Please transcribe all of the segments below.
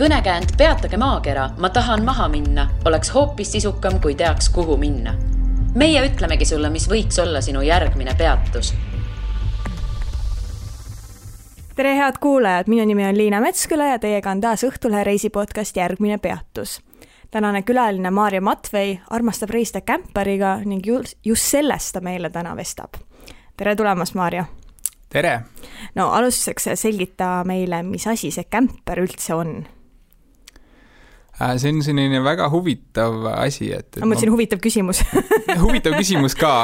kõnekäänd Peatage maakera, ma tahan maha minna, oleks hoopis sisukam, kui teaks, kuhu minna. meie ütlemegi sulle, mis võiks olla sinu järgmine peatus. tere, head kuulajad, minu nimi on Liina Metsküla ja teiega on taas Õhtulehe reisipodcast Järgmine peatus. tänane külaline Maarja Matvei armastab reisida kämperiga ning just, sellest ta meile täna vestab. tere tulemast, Maarja! tere! no alustuseks selgita meile, mis asi see kämper üldse on see on selline väga huvitav asi, et, et. ma mõtlesin, huvitav küsimus huvitav küsimus ka,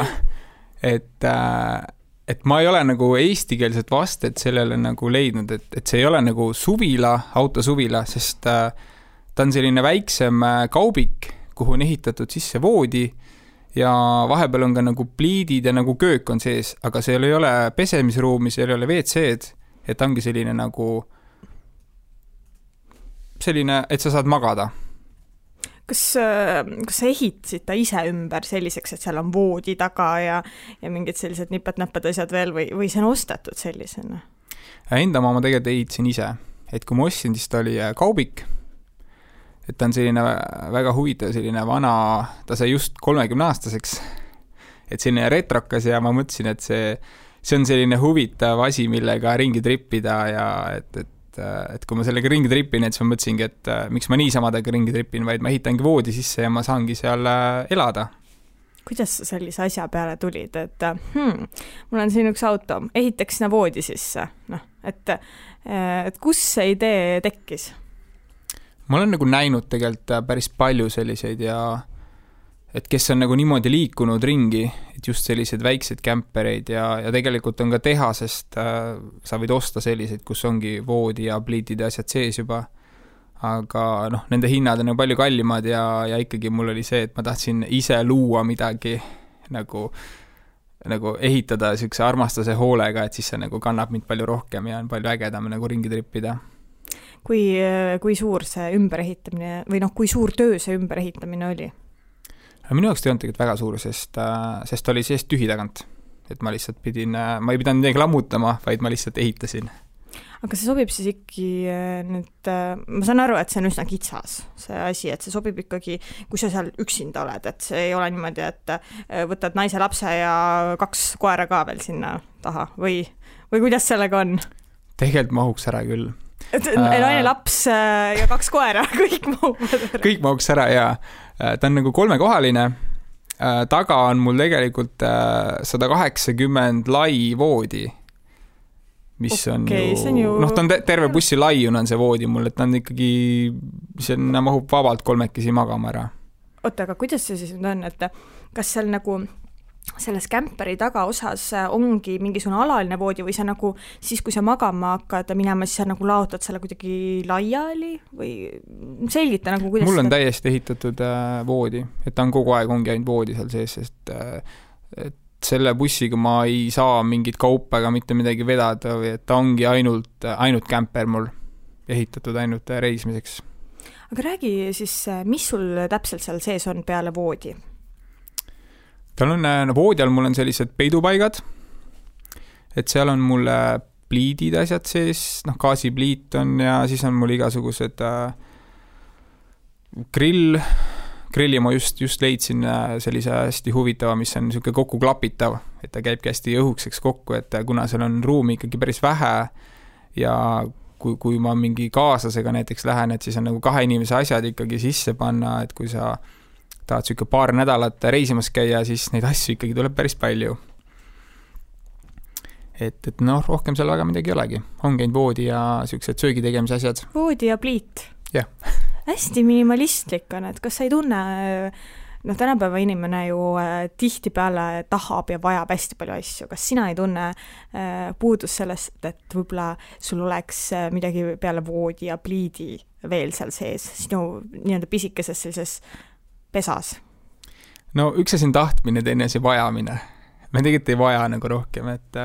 et, äh, et ma ei ole nagu eestikeelset vastet sellele nagu leidnud, et, et see ei ole nagu suvila, autosuvila, sest äh, ta on selline väiksem kaubik, kuhu on ehitatud sisse voodi ja vahepeal on ka nagu pliidid ja nagu köök on sees, aga seal ei ole pesemisruumi, seal ei ole WC-d, et ongi selline nagu selline, et sa saad magada. kas, äh, kas sa ehitasid ta ise ümber selliseks, et seal on voodi taga ja, ja mingid sellised nipet-näpet asjad veel või, või see on ostetud sellisena? Enda oma ma tegelikult ehitasin ise, et kui ma ostsin, siis ta oli äh, kaubik, et ta on selline väga huvitav, selline vana, ta sai just kolmekümneaastaseks, et selline retrokas ja ma mõtlesin, et see, see on selline huvitav asi, millega ringi tripida ja et, et et, et kui ma sellega ringi tripin, et siis ma mõtlesingi, et äh, miks ma niisamadega ringi tripin, vaid ma ehitangi voodi sisse ja ma saangi seal äh, elada kuidas sa sellise asja peale tulid, et äh, hmm, mul on siin üks auto, ehitaks sinna voodi sisse, noh, et, et kus see idee tekkis? ma olen nagu näinud tegelikult päris palju selliseid ja et kes on nagu niimoodi liikunud ringi, et just selliseid väikseid kämpereid ja, ja tegelikult on ka tehasest äh, sa võid osta selliseid, kus ongi voodi ja pliitid ja asjad sees juba. aga noh, nende hinnad on nagu palju kallimad ja, ja ikkagi mul oli see, et ma tahtsin ise luua midagi nagu, nagu ehitada niisuguse armastuse hoolega, et siis see nagu kannab mind palju rohkem ja on palju ägedam nagu ringi trippida kui, kui suur see ümberehitamine või noh, kui suur töö see ümberehitamine oli? Minu jaoks ta ei olnud tegelikult väga suur, sest, äh, sest ta oli seest tühi tagant. et ma lihtsalt pidin, äh, ma ei pidanud midagi lammutama, vaid ma lihtsalt ehitasin. aga see sobib siis ikkagi äh, nüüd, ma saan aru, et see on üsna kitsas, see asi, et see sobib ikkagi, kui sa seal üksinda oled, et see ei ole niimoodi, et võtad naise, lapse ja kaks koera ka veel sinna taha või, või kuidas sellega on? tegelikult mahuks ära küll naine, laps ja kaks koera, kõik mahuvad ära. kõik mahuks ära ja Äh, ta on nagu kolmekohaline. Äh, taga on mul tegelikult äh, sada kaheksakümmend lai voodi mis okay, on ju, noh, ta on terve bussi laiune on see voodi mul, et ta on ikkagi, sinna mahub vabalt kolmekesi magama ära. oota, aga kuidas see siis nüüd on, et kas seal nagu selles kämperi tagaosas äh, ongi mingisugune alaline voodi või sa nagu siis, kui sa magama hakkad minema, siis sa nagu laotad selle kuidagi laiali või selgita nagu, kuidas mul on seda... täiesti ehitatud äh, voodi, et ta on kogu aeg, ongi ainult voodi seal sees, sest äh, et selle bussiga ma ei saa mingit kaupa ega mitte midagi vedada või et ta ongi ainult, ainult kämper mul, ehitatud ainult reisimiseks. aga räägi siis, mis sul täpselt seal sees on peale voodi? Tal on, no voodi all mul on sellised peidupaigad, et seal on mul äh, pliidid, asjad sees, noh, gaasipliit on ja siis on mul igasugused äh, grill, grilli ma just, just leidsin äh, sellise hästi huvitava, mis on niisugune kokkuklapitav, et ta käibki hästi õhukeseks kokku, et äh, kuna seal on ruumi ikkagi päris vähe ja kui, kui ma mingi kaaslasega näiteks lähen, et siis on nagu kahe inimese asjad ikkagi sisse panna, et kui sa äh, tahad niisugune paar nädalat reisimas käia, siis neid asju ikkagi tuleb päris palju. et, et noh, rohkem seal väga midagi ei olegi, ongi ainult voodi ja niisugused söögi tegemise asjad. voodi ja pliit? jah. hästi minimalistlik on, et kas sa ei tunne noh, tänapäeva inimene ju äh, tihtipeale tahab ja vajab hästi palju asju, kas sina ei tunne äh, puudust sellest, et võib-olla sul oleks äh, midagi peale voodi ja pliidi veel seal sees, sinu nii-öelda pisikeses sellises pesas? no üks asi on tahtmine, teine asi vajamine. me tegelikult ei vaja nagu rohkem, et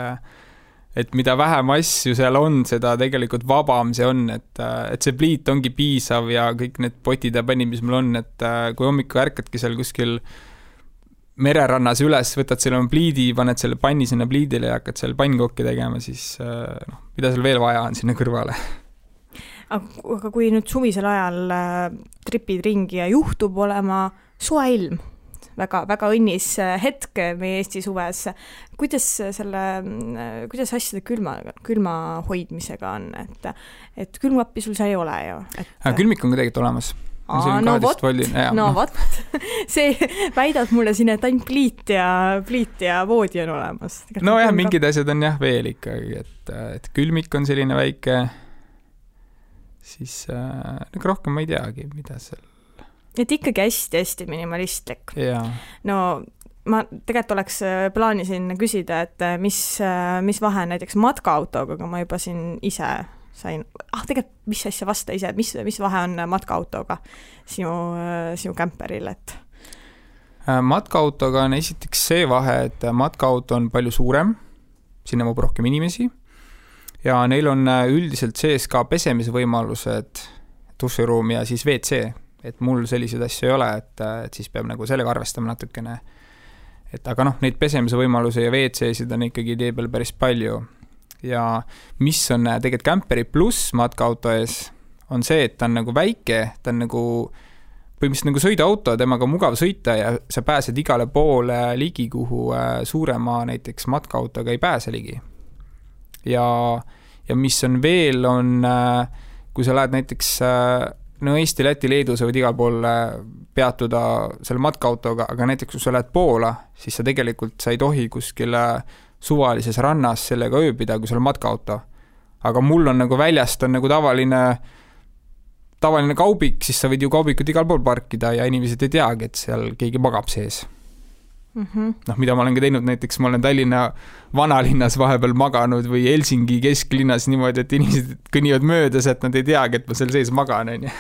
et mida vähem asju seal on, seda tegelikult vabam see on, et, et see pliit ongi piisav ja kõik need potid ja pannid, mis mul on, et kui hommikul ärkadki seal kuskil mererannas üles, võtad selle oma pliidi, paned selle panni sinna pliidile ja hakkad seal pannkooki tegema, siis noh, mida sul veel vaja on sinna kõrvale aga kui nüüd suvisel ajal äh, tripid ringi ja juhtub olema soe ilm, väga, väga õnnis äh, hetk meie Eesti suves, kuidas selle, äh, kuidas asjade külma, külma hoidmisega on, et et külmkappi sul seal ei ole ju et...? külmik on ka tegelikult olemas Aa, no vot, no vot, see, väidad mulle siin, et ainult pliit ja, pliit ja voodi on olemas. nojah, mingid asjad on jah veel ikkagi, et, et külmik on selline väike, siis äh, nagu rohkem ma ei teagi, mida seal. et ikkagi hästi-hästi minimalistlik. no ma tegelikult oleks, äh, plaanisin küsida, et äh, mis, äh, mis vahe näiteks matkaautoga, aga ma juba siin ise sain, ah tegelikult, mis asja, vasta ise, mis, mis vahe on matkaautoga sinu, sinu kämperil, et? Matkaautoga on esiteks see vahe, et matkaauto on palju suurem, sinna mahub rohkem inimesi ja neil on äh, üldiselt sees ka pesemisvõimalused, duširuum ja siis WC, et mul selliseid asju ei ole, et, äh, et siis peab nagu sellega arvestama natukene. et aga noh, neid pesemise võimalusi ja WC-sid on ikkagi tee peal päris palju ja mis on äh, tegelikult kämperi pluss matkaauto ees, on see, et ta on nagu väike, ta on nagu põhimõtteliselt nagu sõiduauto, temaga mugav sõita ja sa pääsed igale poole ligi, kuhu suurema näiteks matkaautoga ei pääse ligi. Ja, ja mis on veel, on äh, kui sa lähed näiteks no Eesti, Läti, Leedu, sa võid igal pool peatuda selle matkaautoga, aga näiteks kui sa lähed Poola, siis sa tegelikult, sa ei tohi kuskile suvalises rannas sellega ööbida, kui sul on matkaauto. aga mul on nagu väljast on nagu tavaline, tavaline kaubik, siis sa võid ju kaubikut igal pool parkida ja inimesed ei teagi, et seal keegi magab sees mm -hmm.. noh, mida ma olen ka teinud, näiteks ma olen Tallinna vanalinnas vahepeal maganud või Helsingi kesklinnas niimoodi, et inimesed kõnnivad möödas, et nad ei teagi, et ma seal sees magan, on ju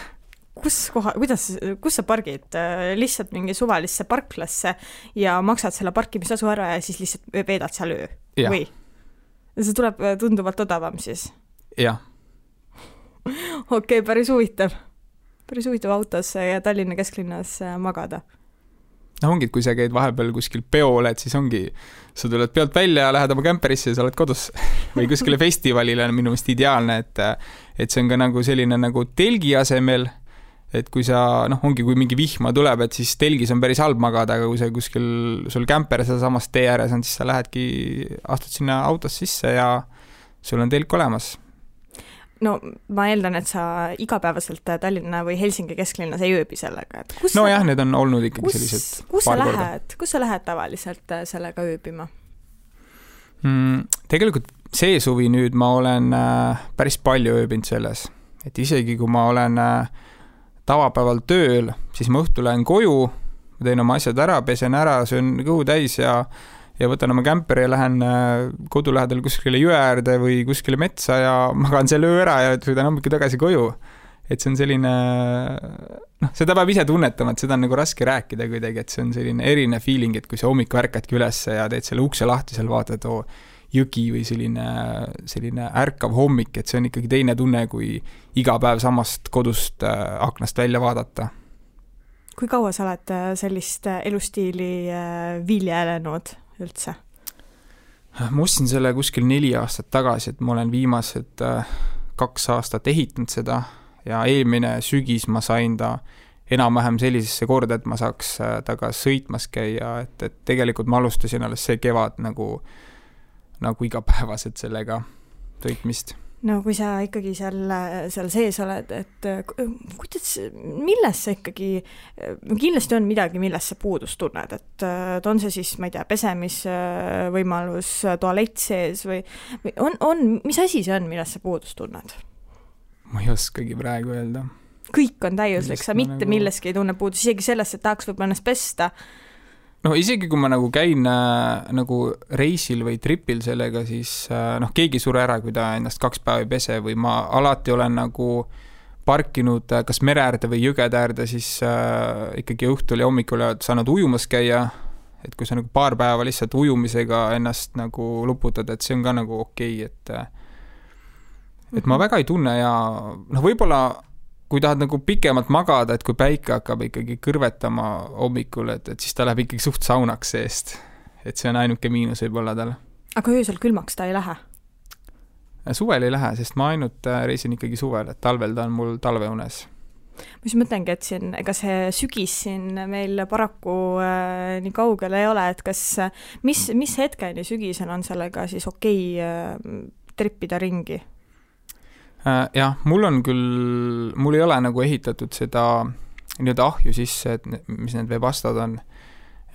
kus koha, kuidas, kus sa pargid, lihtsalt mingi suvalisse parklasse ja maksad selle parkimistasu ära ja siis lihtsalt veedad seal öö või? see tuleb tunduvalt odavam siis? jah. okei okay,, päris huvitav. päris huvitav autos ja Tallinna kesklinnas magada noh, ongi, et kui sa käid vahepeal kuskil peol, et siis ongi, sa tuled peolt välja ja lähed oma kämperisse ja sa oled kodus või kuskile festivalile on minu meelest ideaalne, et et see on ka nagu selline nagu telgi asemel et kui sa, noh, ongi, kui mingi vihma tuleb, et siis telgis on päris halb magada, aga kui sa kuskil, sul kämper sealsamas tee ääres on, siis sa lähedki, astud sinna autosse sisse ja sul on telk olemas. No ma eeldan, et sa igapäevaselt Tallinna või Helsingi kesklinnas ei ööbi sellega, et kus nojah, need on olnud ikkagi kus, sellised kus sa lähed, kus sa lähed tavaliselt äh, sellega ööbima mm,? Tegelikult see suvi nüüd ma olen äh, päris palju ööbinud selles, et isegi kui ma olen äh, tavapäeval tööl, siis ma õhtul lähen koju, teen oma asjad ära, pesen ära, söön kõhu täis ja ja võtan oma kämperi ja lähen äh, kodu lähedal kuskile jõe äärde või kuskile metsa ja magan selle öö ära ja sõidan hommikul tagasi koju. et see on selline, noh, seda peab ise tunnetama, et seda on nagu raske rääkida kuidagi, et see on selline erinev feeling, et kui sa hommikul ärkadki üles ja teed selle ukse lahti, seal vaatad, oo, jõgi või selline, selline ärkav hommik, et see on ikkagi teine tunne, kui iga päev samast kodust äh, aknast välja vaadata. kui kaua sa oled äh, sellist äh, elustiili viljelenud üldse? ma ostsin selle kuskil neli aastat tagasi, et ma olen viimased kaks aastat ehitanud seda ja eelmine sügis ma sain ta enam-vähem sellisesse korda, et ma saaks temaga sõitmas käia, et, et tegelikult ma alustasin alles see kevad nagu äh, nagu igapäevaselt sellega sõitmist no kui sa ikkagi seal, seal sees oled, et kuidas, millest sa ikkagi, no kindlasti on midagi, millest sa puudust tunned, et, et on see siis, ma ei tea, pesemisvõimalus, tualett sees või, või on, on, mis asi see on, millest sa puudust tunned? ma ei oskagi praegu öelda. kõik on täiuslik, sa mitte nagu... milleski ei tunne puudust, isegi sellest, et tahaks võib-olla ennast pesta no isegi kui ma nagu käin äh, nagu reisil või tripil sellega, siis äh, noh, keegi ei sure ära, kui ta ennast kaks päeva ei pese või ma alati olen nagu parkinud äh, kas mere äärde või jõgede äärde, siis äh, ikkagi õhtul ja hommikul saanud ujumas käia, et kui sa nagu paar päeva lihtsalt ujumisega ennast nagu luputad, et see on ka nagu okei okay,, et et ma mhm. väga ei tunne ja noh, võib-olla kui tahad nagu pikemalt magada, et kui päike hakkab ikkagi kõrvetama hommikul, et, et siis ta läheb ikkagi suht saunaks seest. et see on ainuke miinus võib-olla tal. aga öösel külmaks ta ei lähe? suvel ei lähe, sest ma ainult äh, reisin ikkagi suvel, et talvel ta on mul talveunes. ma just mõtlengi, et siin, ega see sügis siin meil paraku äh, nii kaugel ei ole, et kas, mis, mis hetkeni sügisel on sellega siis okei okay, äh, trippida ringi? Äh, jah, mul on küll, mul ei ole nagu ehitatud seda nii-öelda ahju sisse, et mis need veebastad on.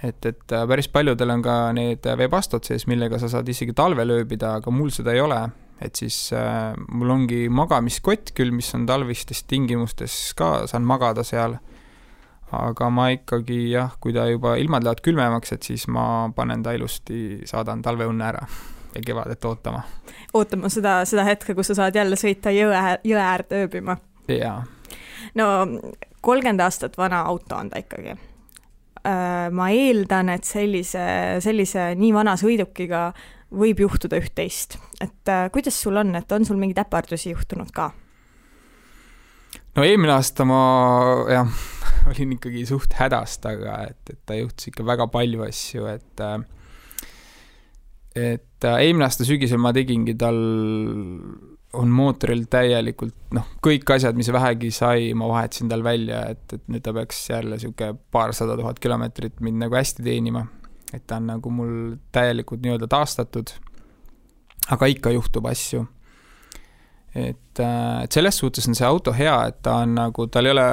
et, et äh, päris paljudel on ka need veebastad sees, millega sa saad isegi talvel ööbida, aga mul seda ei ole. et siis äh, mul ongi magamiskott küll, mis on talvistes tingimustes ka, saan magada seal. aga ma ikkagi jah, kui ta juba, ilmad lähevad külmemaks, et siis ma panen ta ilusti, saadan talveunne ära ja kevadet ootama. ootama seda, seda hetke, kus sa saad jälle sõita jõe, jõe äärde ööbima. jaa. no kolmkümmend aastat vana auto on ta ikkagi. Äh, ma eeldan, et sellise, sellise nii vana sõidukiga võib juhtuda üht-teist, et äh, kuidas sul on, et on sul mingeid äpardusi juhtunud ka? no eelmine aasta ma jah, olin ikkagi suht hädas taga, et, et ta juhtus ikka väga palju asju, et äh, et äh, eelmine aasta sügisel ma tegingi tal, on mootoril täielikult noh, kõik asjad, mis vähegi sai, ma vahetasin tal välja, et, et nüüd ta peaks jälle niisugune paarsada tuhat kilomeetrit mind nagu hästi teenima. et ta on nagu mul täielikult nii-öelda taastatud. aga ikka juhtub asju. et, äh, et selles suhtes on see auto hea, et ta on nagu, tal ei ole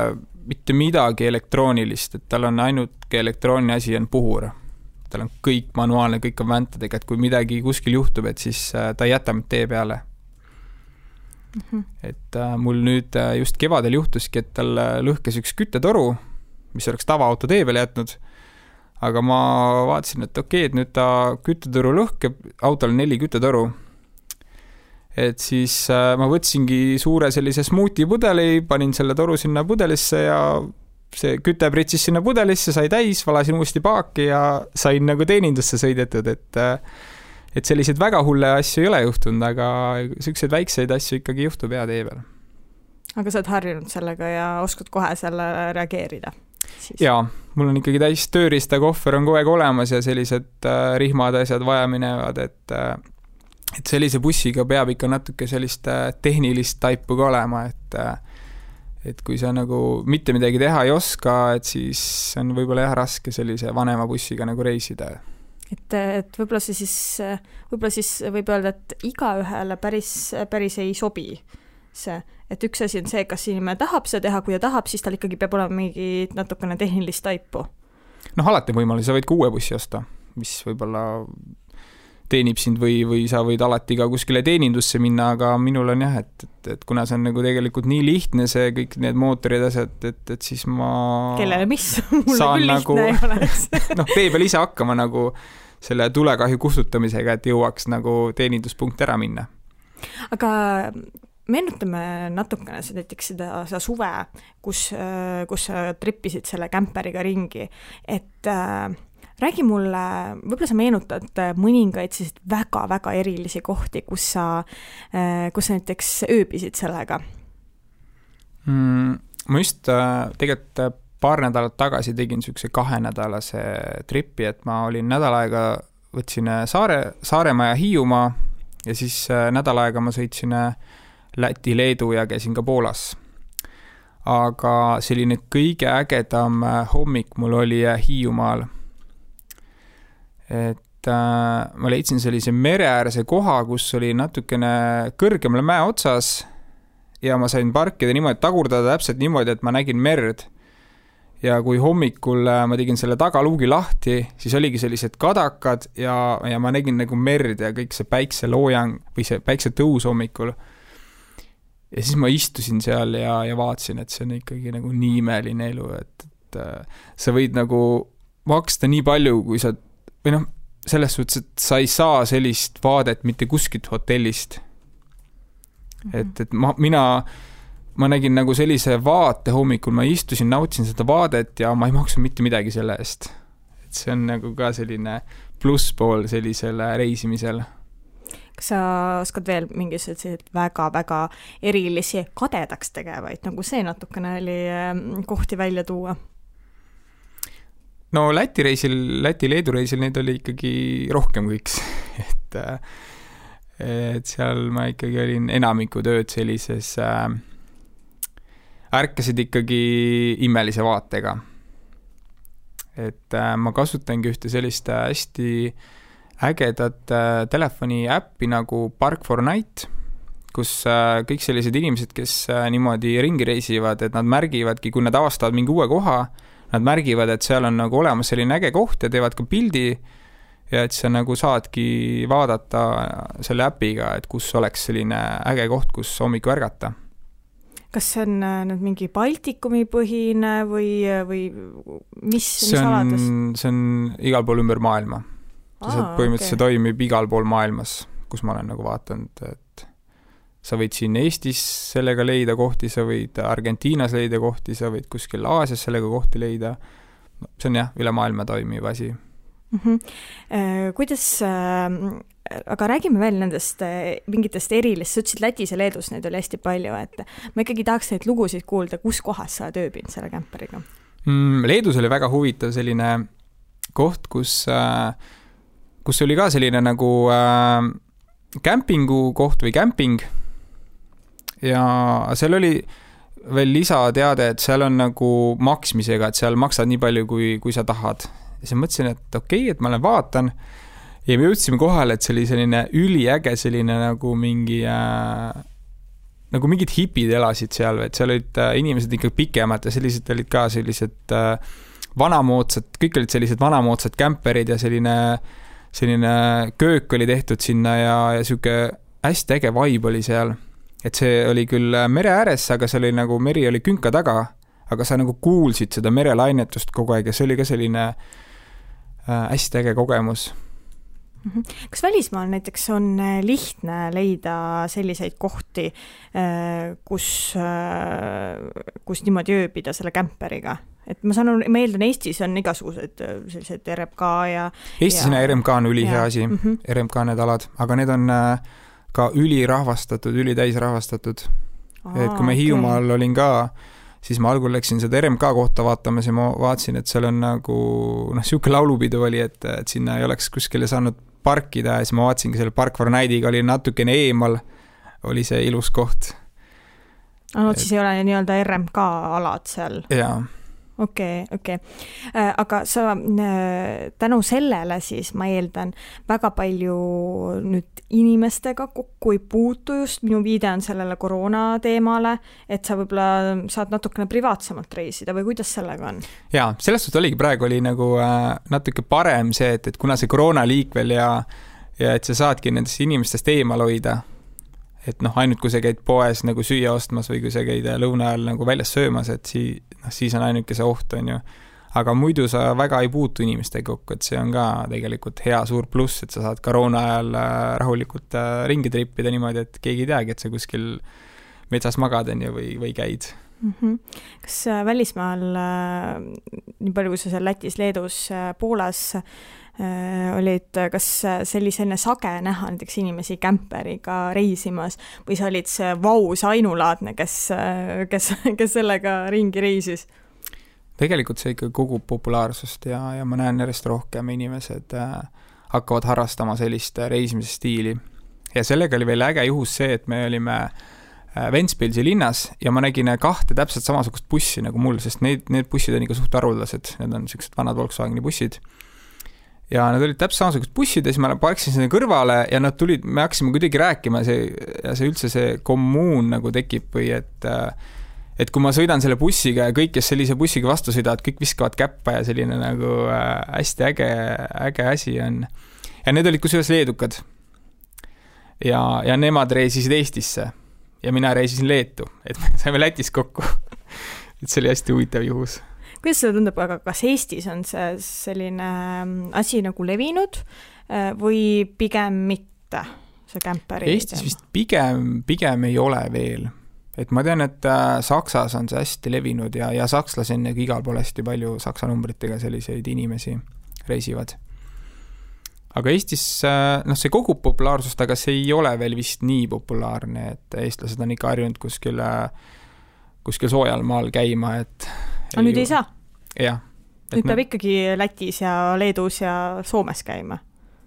mitte midagi elektroonilist, et tal on ainuke elektrooniline asi on puhur tal on kõik manuaalne, kõik on väntadega, et kui midagi kuskil juhtub, et siis äh, ta ei jäta mind tee peale mm. -hmm. et äh, mul nüüd äh, just kevadel juhtuski, et tal äh, lõhkes üks küttetoru, mis oleks tavaauto tee peale jätnud. aga ma vaatasin, et okei okay,, et nüüd ta küttetoru lõhkeb, autol on neli küttetoru. et siis äh, ma võtsingi suure sellise smuuti pudeli, panin selle toru sinna pudelisse ja see küte pritsis sinna pudelisse, sai täis, valasin uuesti paaki ja sain nagu teenindusse sõidetud, et et selliseid väga hulle asju ei ole juhtunud, aga niisuguseid väikseid asju ikkagi juhtub hea tee peal. aga sa oled harjunud sellega ja oskad kohe sellele reageerida? jaa, mul on ikkagi täis tööriistakohver on kogu aeg olemas ja sellised äh, rihmad, asjad vajaminevad, et äh, et sellise bussiga peab ikka natuke sellist äh, tehnilist taipu ka olema, et äh, et kui sa nagu mitte midagi teha ei oska, et siis on võib-olla jah, raske sellise vanema bussiga nagu reisida. et, et võib-olla see siis, võib-olla siis võib öelda, et igaühele päris, päris ei sobi see, et üks asi on see, kas inimene tahab seda teha, kui ta tahab, siis tal ikkagi peab olema mingi natukene tehnilist taipu. noh, alati on võimalus, sa võid ka uue bussi osta, mis võib-olla teenib sind või, või sa võid alati ka kuskile teenindusse minna, aga minul on jah, et, et, et kuna see on nagu tegelikult nii lihtne, see kõik need mootorid, asjad, et, et siis ma kellele mis mulle küll nagu, lihtne ei oleks noh, tee peal ise hakkama nagu selle tulekahju kustutamisega, et jõuaks nagu teeninduspunkti ära minna. aga meenutame natukene seda näiteks seda, seda suve, kus, kus sa trippisid selle kämperiga ringi, et äh, räägi mulle, võib-olla sa meenutad äh, mõningaid selliseid väga-väga erilisi kohti, kus sa, äh, kus sa näiteks ööbisid sellega mm,? ma just äh, tegelikult paar nädalat tagasi tegin niisuguse kahenädalase tripi, et ma olin nädal aega, võtsin Saare, Saaremaa ja Hiiumaa ja siis nädal aega ma sõitsin Läti, Leedu ja käisin ka Poolas. aga selline kõige ägedam hommik mul oli Hiiumaal et äh, ma leidsin sellise mereäärse koha, kus oli natukene kõrgemal mäe otsas ja ma sain parkida niimoodi, tagurdada täpselt niimoodi, et ma nägin merd. ja kui hommikul äh, ma tegin selle tagaluugi lahti, siis oligi sellised kadakad ja, ja ma nägin nagu merd ja kõik see päikseloojang või see päiksetõus hommikul. ja siis ma istusin seal ja, ja vaatasin, et see on ikkagi nagu nii imeline elu, et, et äh, sa võid nagu maksta nii palju, kui sa või noh, selles suhtes, et sa ei saa sellist vaadet mitte kuskilt hotellist. -hmm. et, et ma, mina, ma nägin nagu sellise vaate hommikul, ma istusin, nautisin seda vaadet ja ma ei maksa mitte midagi selle eest. et see on nagu ka selline plusspool sellisele reisimisel kas sa oskad veel mingisuguseid väga-väga erilisi kadedaks tegevaid, nagu see natukene oli, ehm, kohti välja tuua? No Läti reisil, Läti-Leedu reisil neid oli ikkagi rohkem kui üks et et seal ma ikkagi olin enamikud ööd sellises äh,, ärkasid ikkagi imelise vaatega. et äh, ma kasutangi ühte sellist äh, hästi ägedat äh, telefoni äppi nagu Park for Night, kus äh, kõik sellised inimesed, kes äh, niimoodi ringi reisivad, et nad märgivadki, kui nad avastavad mingi uue koha, nad märgivad, et seal on nagu olemas selline äge koht ja teevad ka pildi ja et sa nagu saadki vaadata selle äpiga, et kus oleks selline äge koht, kus hommikul ärgata. kas see on äh, nüüd mingi Baltikumi põhine või, või mis, mis see alades? on, see on igal pool ümber maailma. see põhimõtteliselt see okei. toimib igal pool maailmas, kus ma olen nagu vaadanud, et sa võid siin Eestis sellega leida kohti, sa võid Argentiinas leida kohti, sa võid kuskil Aasias sellega kohti leida. see on jah, üle maailma toimiv asi Mhm. Äh, kuidas äh,, aga räägime veel nendest äh, mingitest erilist, sa ütlesid Lätis ja Leedus neid oli hästi palju, et ma ikkagi tahaks neid lugusid kuulda, kus kohas sa oled ööbinud selle kämperiga? mm,. Leedus oli väga huvitav selline koht, kus kus oli ka selline nagu äh, kämpingu koht või kämping. Ja seal oli veel lisateade, et seal on nagu maksmisega, et seal maksad nii palju, kui, kui sa tahad. ja siis ma mõtlesin, et okei okay,, et ma lähen vaatan. ja me jõudsime kohale, et see oli selline üliäge selline nagu mingi äh, nagu mingid hipid elasid seal, et seal olid äh, inimesed ikka pikemad ja sellised olid ka sellised äh, vanamoodsad, kõik olid sellised vanamoodsad kämperid ja selline, selline köök oli tehtud sinna ja, ja sihuke hästi äge vibe oli seal. Et see oli küll äh, mere ääres, aga see oli nagu, meri oli künka taga, aga sa nagu kuulsid seda merelainetust kogu aeg ja see oli ka selline äh, hästi äge kogemus kas välismaal näiteks on äh, lihtne leida selliseid kohti, kus, kus niimoodi ööbida selle kämperiga? et ma saan aru, ma eeldan, Eestis on igasugused äh, sellised RMK ja Eestis Ja- on RMK on ülihea asi, mhm. RMK need alad, aga need on äh, ka ülirahvastatud, ülitäisrahvastatud. et kui ma Hiiumaal olin ka, siis ma algul läksin seda RMK kohta vaatama, siis ma vaatasin, et seal on nagu noh, niisugune laulupidu oli, et, et sinna ei oleks kuskile saanud parkida ja siis ma vaatasingi selle Park for Nightiga oli natukene eemal, oli see ilus koht aa, vot siis ei ole nii-öelda RMK alad seal, ja okei, okei. aga sa äh, tänu sellele siis ma eeldan, väga palju nüüd inimestega kokku ei puutu just, minu viide on sellele koroona teemale, et sa võib-olla saad natukene privaatsemalt reisida või kuidas sellega on? jaa, selles suhtes oligi, praegu oli nagu äh, natuke parem see, et, et kuna see koroonaliik veel ja ja et sa saadki nendest inimestest eemal hoida, et noh, ainult kui sa käid poes nagu süüa ostmas või kui sa käid äh, lõuna ajal nagu väljas söömas, et sii-, noh, siis on ainuke see oht, on ju. Aga muidu sa väga ei puutu inimestega kokku, et see on ka tegelikult hea suur pluss, et sa saad koroona ajal äh, rahulikult äh, ringi trippida niimoodi, et keegi ei teagi, et sa kuskil metsas magad, on ju, või, või käid mm. -hmm. kas äh, välismaal nii palju, kui sa seal Lätis, Leedus, Poolas olid, kas see oli selline sage näha näiteks inimesi kämperiga reisimas või sa olid see vau, see ainulaadne, kes, kes, kes sellega ringi reisis? Tegelikult see ikka kogub populaarsust ja, ja ma näen järjest rohkem inimesed äh, hakkavad harrastama sellist äh, reisimise stiili. ja sellega oli veel äge juhus see, et me olime äh, Ventspilsi linnas ja ma nägin äh, kahte täpselt samasugust bussi nagu mul, sest need, need bussid on ikka suht haruldased, need on niisugused vanad Volkswageni bussid. ja nad olid täpselt samasugused bussid ja siis ma paiksin sinna kõrvale ja nad tulid, me hakkasime kuidagi rääkima, see, ja see üldse see kommuun nagu tekib või et äh, et kui ma sõidan selle bussiga ja kõik, kes sellise bussiga vastu sõidavad, kõik viskavad käppa ja selline nagu äh, hästi äge, äge asi on. ja need olid kusjuures leedukad. ja, ja nemad reisisid Eestisse ja mina reisisin Leetu, et me saime Lätis kokku. et see oli hästi huvitav juhus. kuidas sulle tundub, aga kas Eestis on see selline mm, asi nagu levinud äh, või pigem mitte, see kämperi Eestis vist pigem, pigem ei ole veel. Et ma tean, et äh, Saksas on see hästi levinud ja, ja sakslasi on nagu igal pool hästi palju saksa numbritega selliseid inimesi reisivad. aga Eestis äh, noh, see kogub populaarsust, aga see ei ole veel vist nii populaarne, et eestlased on ikka harjunud kuskil, kuskil soojal maal käima, et aga nüüd ei saa, jah. nüüd peab ikkagi Lätis ja Leedus ja Soomes käima.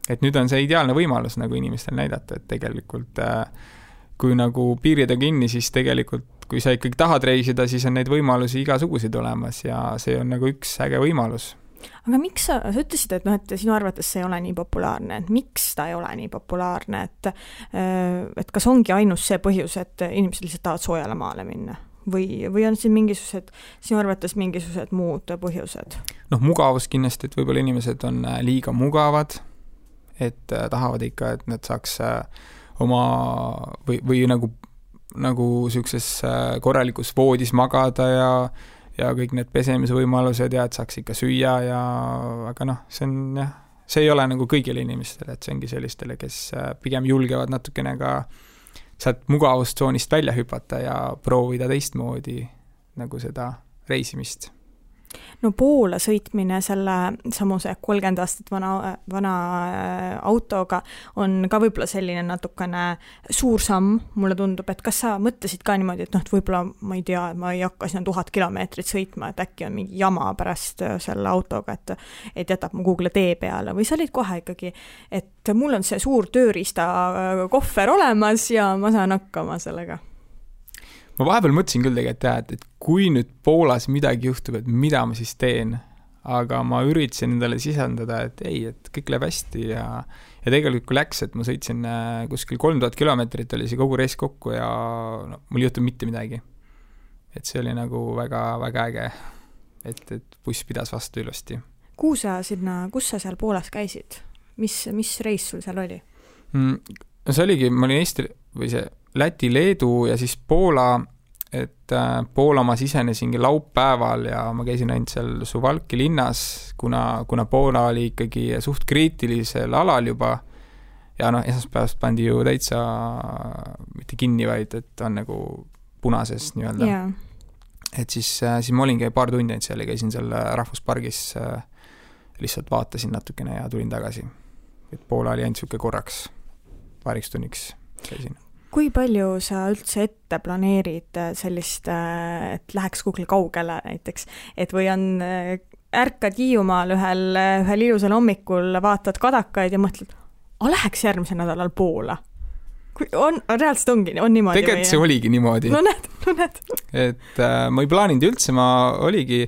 et nüüd on see ideaalne võimalus nagu inimestele näidata, et tegelikult äh, kui nagu piirid on kinni, siis tegelikult kui sa ikkagi tahad reisida, siis on neid võimalusi igasuguseid olemas ja see on nagu üks äge võimalus aga miks sa, sa ütlesid, et noh, et sinu arvates see ei ole nii populaarne, et miks ta ei ole nii populaarne, et äh, et kas ongi ainus see põhjus, et inimesed lihtsalt tahavad soojale maale minna? või, või on siin mingisugused, sinu arvates mingisugused muud põhjused? noh, mugavus kindlasti, et võib-olla inimesed on äh, liiga mugavad, et äh, tahavad ikka, et nad saaks äh, oma või, või nagu, nagu niisuguses äh, korralikus voodis magada ja ja kõik need pesemise võimalused ja et saaks ikka süüa ja aga noh, see on jah, see ei ole nagu kõigile inimestele, et see ongi sellistele, kes äh, pigem julgevad natukene ka sealt mugavustsoonist välja hüpata ja proovida teistmoodi nagu seda reisimist no Poola sõitmine selle samuse kolmkümmend aastat vana, vana äh, autoga on ka võib-olla selline natukene suur samm, mulle tundub, et kas sa mõtlesid ka niimoodi, et noh, et võib-olla ma ei tea, ma ei hakka sinna tuhat kilomeetrit sõitma, et äkki on mingi jama pärast äh, selle autoga, et et jätab mu Google'i tee peale? Või sa olid kohe ikkagi, et mul on see suur tööriistakohver olemas ja ma saan hakkama sellega ma vahepeal mõtlesin küll tegelikult jah, et, et kui nüüd Poolas midagi juhtub, et mida ma siis teen. aga ma üritasin endale sisendada, et ei, et kõik läheb hästi ja, ja tegelikult kui läks, et ma sõitsin äh, kuskil kolm tuhat kilomeetrit oli see kogu reis kokku ja no mul ei juhtunud mitte midagi. et see oli nagu väga, väga äge. et, et buss pidas vastu ilusti. kuhu sa sinna, kus sa seal Poolas käisid? mis, mis reis sul seal oli mm,? no see oligi, ma olin Eesti või see Läti, Leedu ja siis Poola, et äh, Poola ma sisenesingi laupäeval ja ma käisin ainult seal Suwałki linnas, kuna, kuna Poola oli ikkagi suht kriitilisel alal juba. Ja noh, esmaspäevast pandi ju täitsa mitte kinni, vaid et on nagu punases nii-öelda. Yeah.. et siis, äh, siis ma olingi paar tundi ainult seal ja käisin seal rahvuspargis, äh, lihtsalt vaatasin natukene ja tulin tagasi. et Poola oli ainult niisugune korraks, paariks tunniks käisin kui palju sa üldse ette planeerid äh, sellist, äh, et läheks kuhugile kaugele näiteks, et või on, äh, ärkad Hiiumaal ühel, ühel ilusal hommikul, vaatad kadakaid ja mõtled, aga läheks järgmisel nädalal Poola? kui on, reaalselt ongi, on niimoodi? tegelikult see oligi niimoodi. no näed, no näed. et äh, ma ei plaaninud üldse, ma oligi,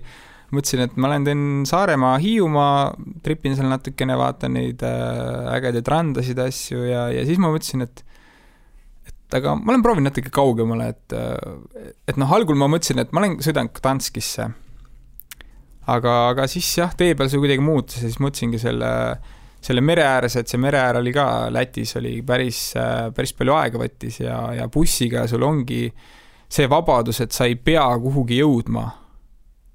mõtlesin, et ma lähen teen Saaremaa, Hiiumaa, tripin seal natukene, vaatan neid äh, ägedaid randasid, asju ja, ja siis ma mõtlesin, et aga ma olen proovinud natuke kaugemale, et, et noh, algul ma mõtlesin, et ma olen, sõidan Gdanskisse. aga, aga siis jah, tee peal see kuidagi muutus ja siis mõtlesingi selle, selle mere ääres, et see mere äär oli ka Lätis oli päris, päris palju aega võttis ja, ja bussiga sul ongi see vabadus, et sa ei pea kuhugi jõudma.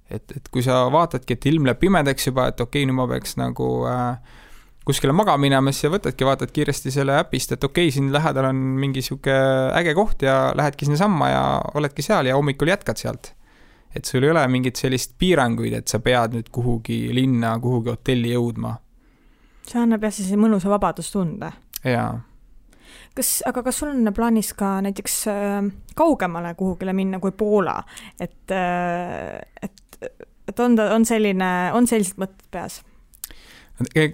et, et kui sa vaatadki, et ilm läheb pimedaks juba, et okei okay,, nüüd ma peaks nagu äh, kuskile magama minemas ja võtadki, vaatad kiiresti selle äpist, et okei okay,, siin lähedal on mingi sihuke äge koht ja lähedki sinnasamma ja oledki seal ja hommikul jätkad sealt. et sul ei ole mingit sellist piiranguid, et sa pead nüüd kuhugi linna, kuhugi hotelli jõudma. see annab jah siis mõnusa vabadustunde. jaa. kas, aga kas sul on plaanis ka näiteks äh, kaugemale kuhugile minna kui Poola, et äh,, et, et on ta, on selline, on sellised mõtted peas?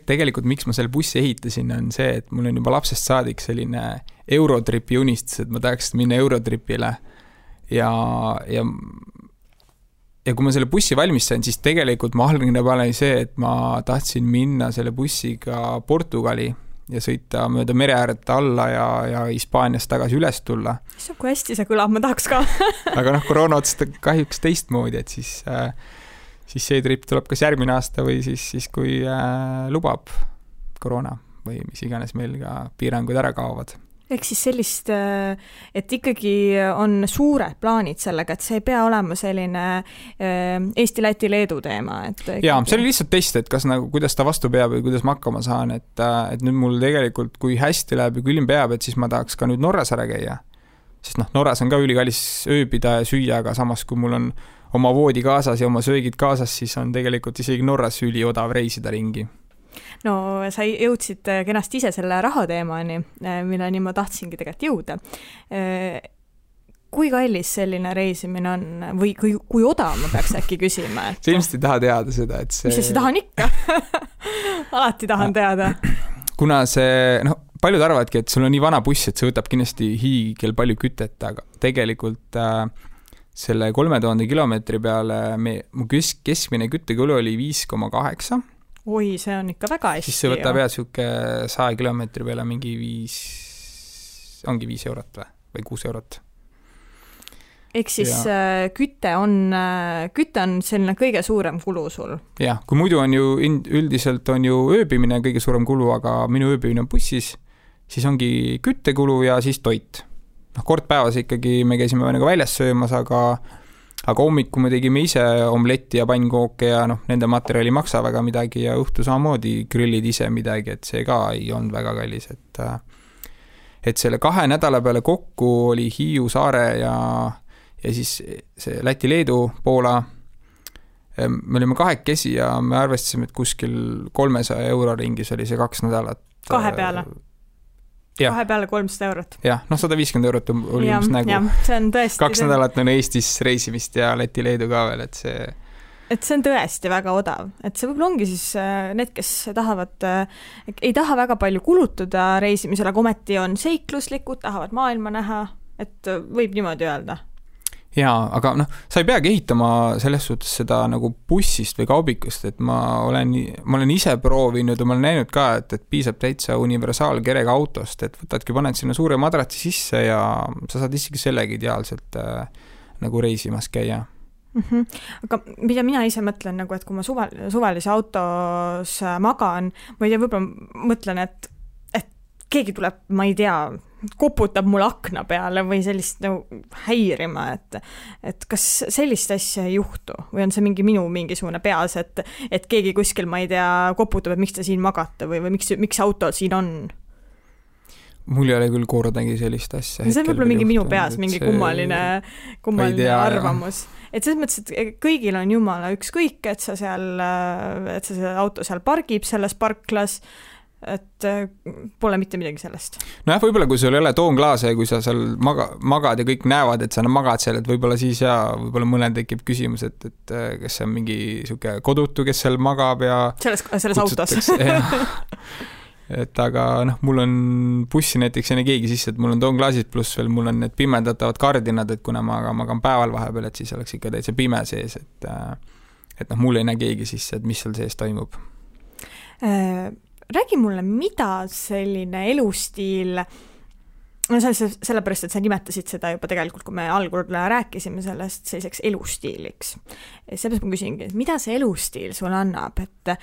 Tegelikult miks ma selle bussi ehitasin, on see, et mul on juba lapsest saadik selline Eurotripi unistus, et ma tahaks minna Eurotripile. ja, ja, ja kui ma selle bussi valmis sain, siis tegelikult mu algne plaan oli see, et ma tahtsin minna selle bussiga Portugali ja sõita mööda mere ääret alla ja, ja Hispaaniast tagasi üles tulla. issand, kui hästi see kõlab, ma tahaks ka aga noh, koroona otsustas kahjuks teistmoodi, et siis äh, siis see trip tuleb kas järgmine aasta või siis, siis kui äh, lubab koroona või mis iganes meil ka piirangud ära kaovad ehk siis sellist, äh, et ikkagi on suured plaanid sellega, et see ei pea olema selline äh, Eesti, Läti, Leedu teema, et ikkagi... jaa, see oli lihtsalt test, et kas nagu, kuidas ta vastu peab või kuidas ma hakkama saan, et, äh, et nüüd mul tegelikult, kui hästi läheb ja kui ilm peab, et siis ma tahaks ka nüüd Norras ära käia. sest noh, Norras on ka ülikallis ööbida ja süüa, aga samas, kui mul on oma voodi kaasas ja oma söögid kaasas, siis on tegelikult isegi Norras üliodav reisida ringi no sa jõudsid äh, kenasti ise selle raha teemani, äh, milleni ma tahtsingi tegelikult jõuda. Äh, kui kallis selline reisimine on või kui, kui odav, ma peaks äkki küsima et...? sa ilmselt ei taha teada seda, et see. mis asja, tahan ikka alati tahan teada. kuna see, noh, paljud arvavadki, et sul on nii vana buss, et see võtab kindlasti hiigel palju kütet, aga tegelikult äh, selle kolme tuhande kilomeetri peale me, mu kesk, keskmine küttekulu oli viis koma kaheksa. oi, see on ikka väga hästi. siis see võtab jah, niisugune saja kilomeetri peale mingi viis, ongi viis eurot või, või kuus eurot ehk siis ja. Äh, küte on, äh, küte on selline kõige suurem kulu sul? jah, kui muidu on ju üldiselt on ju ööbimine kõige suurem kulu, aga minu ööbimine on bussis, siis ongi küttekulu ja siis toit noh, kord päevas ikkagi me käisime nagu väljas söömas, aga aga hommikul me tegime ise omletti ja pannkooke ja noh, nende materjal ei maksa väga midagi ja õhtu samamoodi grillid ise midagi, et see ka ei olnud väga kallis, et et selle kahe nädala peale kokku oli Hiiu saare ja, ja siis see Läti-Leedu, Poola, me olime kahekesi ja me arvestasime, et kuskil kolmesaja euro ringis oli see kaks nädalat. kahe peale? Kahe peale kolmsada eurot. jah, noh, sada viiskümmend eurot oli umbes nägu. see on tõesti kaks nädalat on Eestis reisimist ja Läti-Leedu ka veel, et see et see on tõesti väga odav, et see võib-olla ongi siis äh, need, kes tahavad, äh, ei taha väga palju kulutada reisimisele, aga ometi on seikluslikud, tahavad maailma näha, et äh, võib niimoodi öelda jaa, aga noh, sa ei peagi ehitama selles suhtes seda nagu bussist või kaubikust, et ma olen, ma olen ise proovinud ja ma olen näinud ka, et, et piisab täitsa universaalkerega autost, et võtadki, paned sinna suure madratsi sisse ja sa saad isegi sellega ideaalselt äh, nagu reisimas käia mm. -hmm. aga mida mina ise mõtlen nagu, et kui ma suval, suvalise autos magan, ma ei tea, võib-olla mõtlen, et, et keegi tuleb, ma ei tea, koputab mul akna peale või sellist nagu häirima, et et kas sellist asja ei juhtu või on see mingi minu mingisugune peas, et et keegi kuskil, ma ei tea, koputab, et miks te siin magate või, või miks, miks auto siin on? mul ei ole küll kordagi sellist asja. see on võib-olla mingi minu peas mingi kummaline, kummaline tea, arvamus. et selles mõttes, et kõigil on jumala ükskõik, et sa seal, et sa see auto seal pargib selles parklas et äh, pole mitte midagi sellest. nojah, võib-olla kui sul ei ole toonklaase ja kui sa seal maga-, magad ja kõik näevad, et sa magad seal, et võib-olla siis jaa, võib-olla mõnel tekib küsimus, et, et äh, kas see on mingi niisugune kodutu, kes seal magab ja selles, selles autos. Et aga noh, mul on bussi näiteks ei näe keegi sisse, et mul on toonklaasid, pluss veel mul on need pimendatavad kardinad, et kuna ma magan päeval vahepeal, et siis oleks ikka täitsa pime sees, et äh, et noh, mul ei näe keegi sisse, et mis seal sees toimub räägi mulle, mida selline elustiil no selles, sellepärast, et sa nimetasid seda juba tegelikult, kui me algul rääkisime sellest selliseks elustiiliks. sellepärast ma küsingi, et mida see elustiil sulle annab, et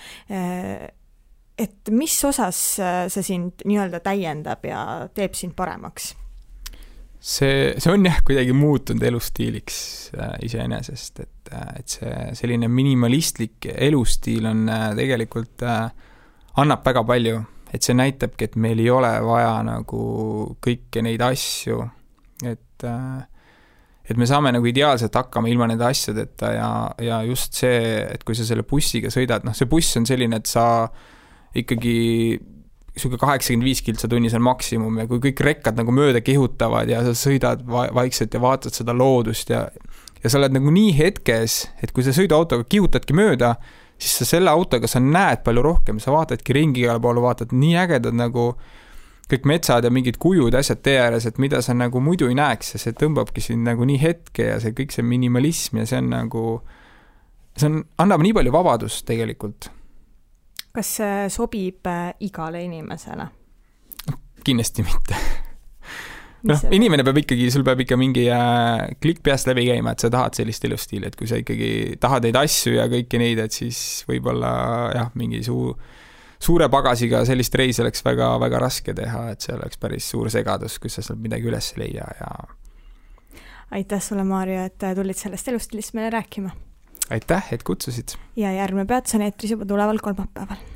et mis osas see sind nii-öelda täiendab ja teeb sind paremaks? see, see on jah, kuidagi muutunud elustiiliks äh, iseenesest, et, et see selline minimalistlik elustiil on äh, tegelikult äh, annab väga palju, et see näitabki, et meil ei ole vaja nagu kõiki neid asju, et äh, et me saame nagu ideaalselt hakkama ilma nende asjadeta ja, ja just see, et kui sa selle bussiga sõidad, noh, see buss on selline, et sa ikkagi niisugune kaheksakümmend viis kiltsa tunnis on maksimum ja kui kõik rekkad nagu mööda kihutavad ja sa sõidad va vaikselt ja vaatad seda loodust ja ja sa oled nagu nii hetkes, et kui sa sõiduautoga kihutadki mööda, siis sa selle autoga, sa näed palju rohkem, sa vaatadki ringi igale poole, vaatad nii ägedad nagu kõik metsad ja mingid kujud, asjad tee ääres, et mida sa nagu muidu ei näeks ja see tõmbabki sind nagu nii hetke ja see kõik see minimalism ja see on nagu, see on, annab nii palju vabadust tegelikult. kas see sobib äh, igale inimesele? kindlasti mitte noh, inimene peab ikkagi, sul peab ikka mingi äh, klikk peast läbi käima, et sa tahad sellist elustiili, et kui sa ikkagi tahad neid asju ja kõiki neid, et siis võib-olla jah, mingi suu, suure pagasiga sellist reisi oleks väga-väga raske teha, et see oleks päris suur segadus, kus sa sealt midagi üles ei leia ja. aitäh sulle, Maarja, et tulid sellest elustiilist meile rääkima. aitäh, et kutsusid. ja järgmine peatus on eetris juba tuleval kolmapäeval